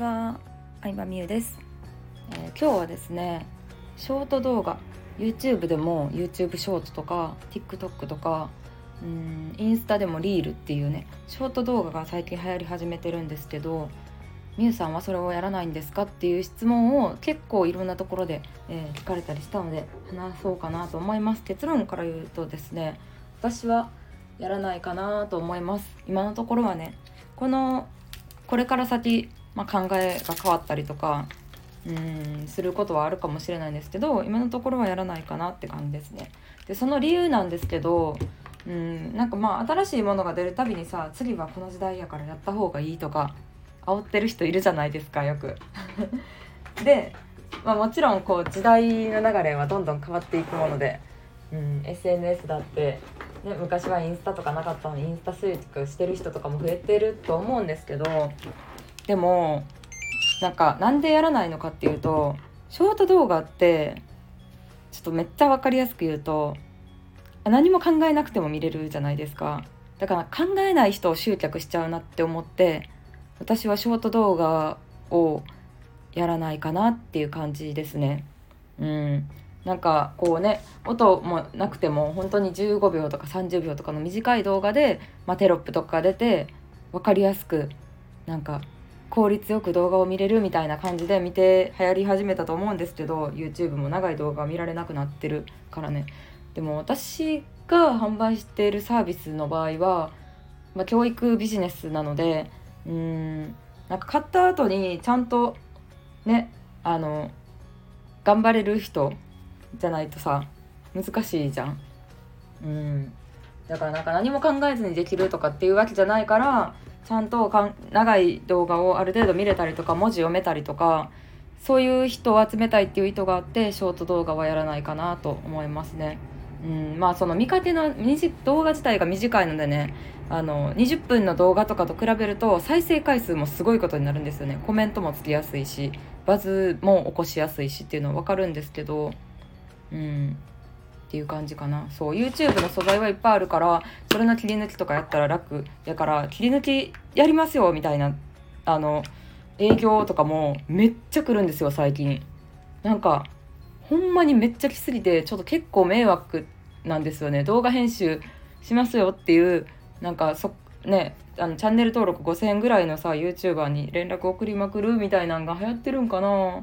は、相葉美優です、えー、今日はですね、ショート動画、YouTube でも YouTube ショートとか TikTok とかうんインスタでもリールっていうねショート動画が最近流行り始めてるんですけどみゆさんはそれをやらないんですかっていう質問を結構いろんなところで、えー、聞かれたりしたので話そうかなと思います。結論から言うとですね私はやらないかなと思います。今のところはねこのこれから先まあ、考えが変わったりとかうんすることはあるかもしれないんですけど今のところはやらないかなって感じですね。でその理由なんですけどうんなんかまあ新しいものが出るたびにさ次はこの時代やからやった方がいいとか煽ってる人いるじゃないですかよく。で、まあ、もちろんこう時代の流れはどんどん変わっていくもので、うん、SNS だって、ね、昔はインスタとかなかったのにインスタ集客してる人とかも増えてると思うんですけどでもなんかなんでやらないのかっていうとショート動画ってちょっとめっちゃ分かりやすく言うと何も考えなくても見れるじゃないですか。だから考えない人を集客しちゃうなって思って私はショート動画をやらないかなっていう感じですね。うん。なんかこうね音もなくても本当に15秒とか30秒とかの短い動画で、まあ、テロップとか出て分かりやすくなんか効率よく動画を見れるみたいな感じで見て流行り始めたと思うんですけど YouTube も長い動画見られなくなってるからね。でも私が販売しているサービスの場合は、まあ、教育ビジネスなのでうーんなんか買った後にちゃんとねあの頑張れる人じゃないとさ難しいじゃん。うん。だからなんか何も考えずにできるとかっていうわけじゃないからちゃんとかん長い動画をある程度見れたりとか文字読めたりとかそういう人を集めたいっていう意図があってショート動画はやらないかなと思いますね。うん、まあその見かけの動画自体が短いのでねあの20分の動画とかと比べると再生回数もすごいことになるんですよねコメントもつきやすいしバズも起こしやすいしっていうのは分かるんですけどうんっていう感じかな。そう YouTube の素材はいっぱいあるからそれの切り抜きとかやったら楽。やから切り抜きやりますよみたいなあの営業とかもめっちゃ来るんですよ最近。なんかほんまにめっちゃ来すぎてちょっと結構迷惑なんですよね。動画編集しますよっていうなんかそねあのチャンネル登録5000円ぐらいのさ YouTuber に連絡送りまくるみたいなんが流行ってるんかな。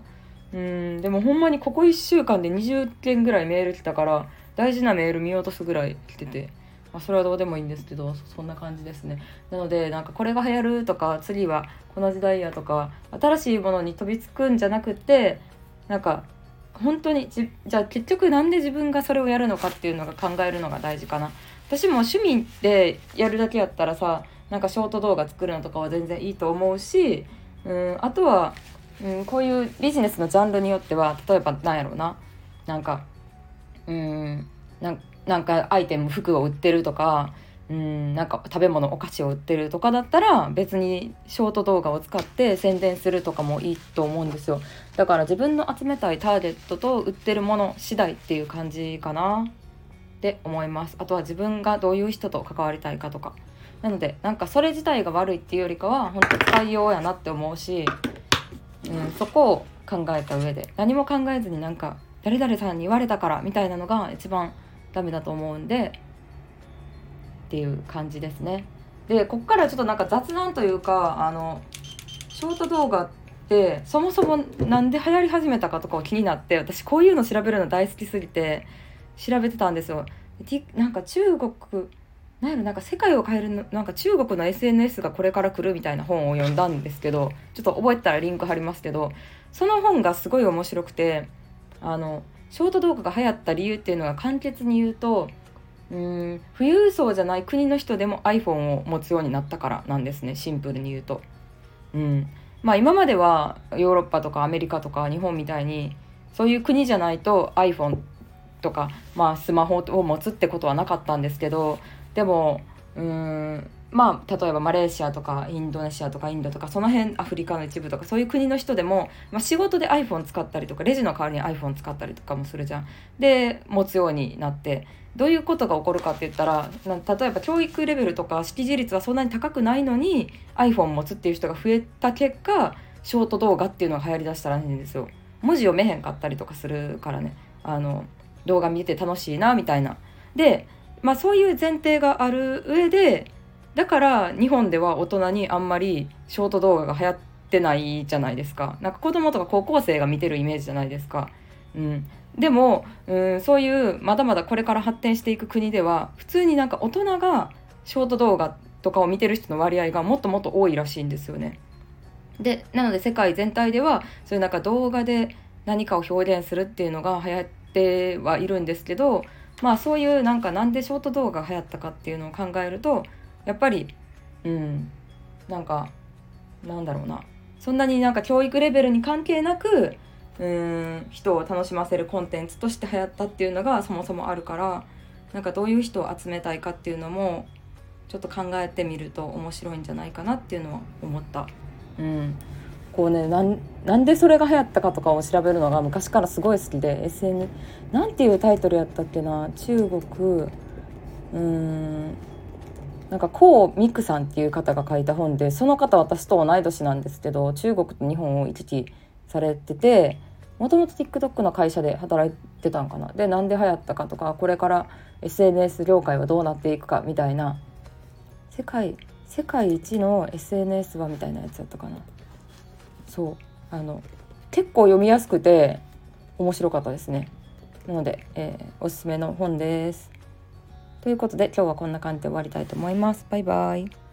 うんでもほんまにここ1週間で20件ぐらいメール来たから大事なメール見落とすぐらい来てて、まあ、それはどうでもいいんですけどそんな感じですね。なのでなんかこれが流行るとか次はこの時代やとか新しいものに飛びつくんじゃなくてなんか本当にじじゃあ結局なんで自分がそれをやるのかっていうのが考えるのが大事かな。私も趣味でやるだけやったらさなんかショート動画作るのとかは全然いいと思うしうんあとは、うん、こういうビジネスのジャンルによっては例えばなんやろうな。なんかうんなんかアイテム服を売ってるとかうんなんか食べ物お菓子を売ってるとかだったら別にショート動画を使って宣伝するとかもいいと思うんですよ。だから自分の集めたいターゲットと売ってるもの次第っていう感じかな。って思います。あとは自分がどういう人と関わりたいかとか。なのでなんかそれ自体が悪いっていうよりかは本当使いようやなって思うし、うん、そこを考えた上で何も考えずになんか誰々さんに言われたからみたいなのが一番ダメだと思うんでっていう感じですね。でこっからちょっとなんか雑談というかあのショート動画ってそもそも何で流行り始めたかとかを気になって私こういうの調べるの大好きすぎて調べてたんですよ。なんか中国なんやろなんか世界を変えるのなんか中国の SNS がこれから来るみたいな本を読んだんですけどちょっと覚えたらリンク貼りますけどその本がすごい面白くてあのショート動画が流行った理由っていうのが簡潔に言うとうん富裕層じゃない国の人でも iPhone を持つようになったからなんですねシンプルに言うと。うんまあ、今まではヨーロッパとかアメリカとか日本みたいにそういう国じゃないと iPhone とか、まあ、スマホを持つってことはなかったんですけどでもうんまあ、例えばマレーシアとかインドネシアとかインドとかその辺アフリカの一部とかそういう国の人でも、まあ、仕事で iPhone 使ったりとかレジの代わりに iPhone 使ったりとかもするじゃん。で持つようになってどういうことが起こるかって言ったら例えば教育レベルとか識字率はそんなに高くないのに iPhone 持つっていう人が増えた結果ショート動画っていうのが流行りだしたらしいんですよ。文字読めへんかったりとかするからね。あの動画見て楽しいなみたいな。でまあそういう前提がある上でだから日本では大人にあんまりショート動画が流行ってないじゃないですか。なんか子供とか高校生が見てるイメージじゃないですか。うん。でもうんそういうまだまだこれから発展していく国では普通になんか大人がショート動画とかを見てる人の割合がもっともっと多いらしいんですよね。でなので世界全体ではそういうなんか動画で何かを表現するっていうのが流行ってはいるんですけどまあそういうなんかなんでショート動画が流行ったかっていうのを考えるとやっぱりうんなんかなんだろうなそんなになんか教育レベルに関係なくうん人を楽しませるコンテンツとして流行ったっていうのがそもそもあるからなんかどういう人を集めたいかっていうのもちょっと考えてみると面白いんじゃないかなっていうのは思った。うん、こうねなんでそれが流行ったかとかを調べるのが昔からすごい好きで SN なんていうタイトルやったっけな中国うーんなんかコウ・ミクさんっていう方が書いた本でその方私と同い年なんですけど中国と日本を行き来されててもともと TikTok の会社で働いてたんかな。でなんで流行ったかとかこれから SNS 業界はどうなっていくかみたいな世界世界一の SNS はみたいなやつやったかな。そう。あの結構読みやすくて面白かったですね。なので、えー、おすすめの本です。ということで今日はこんな感じで終わりたいと思います。バイバイ。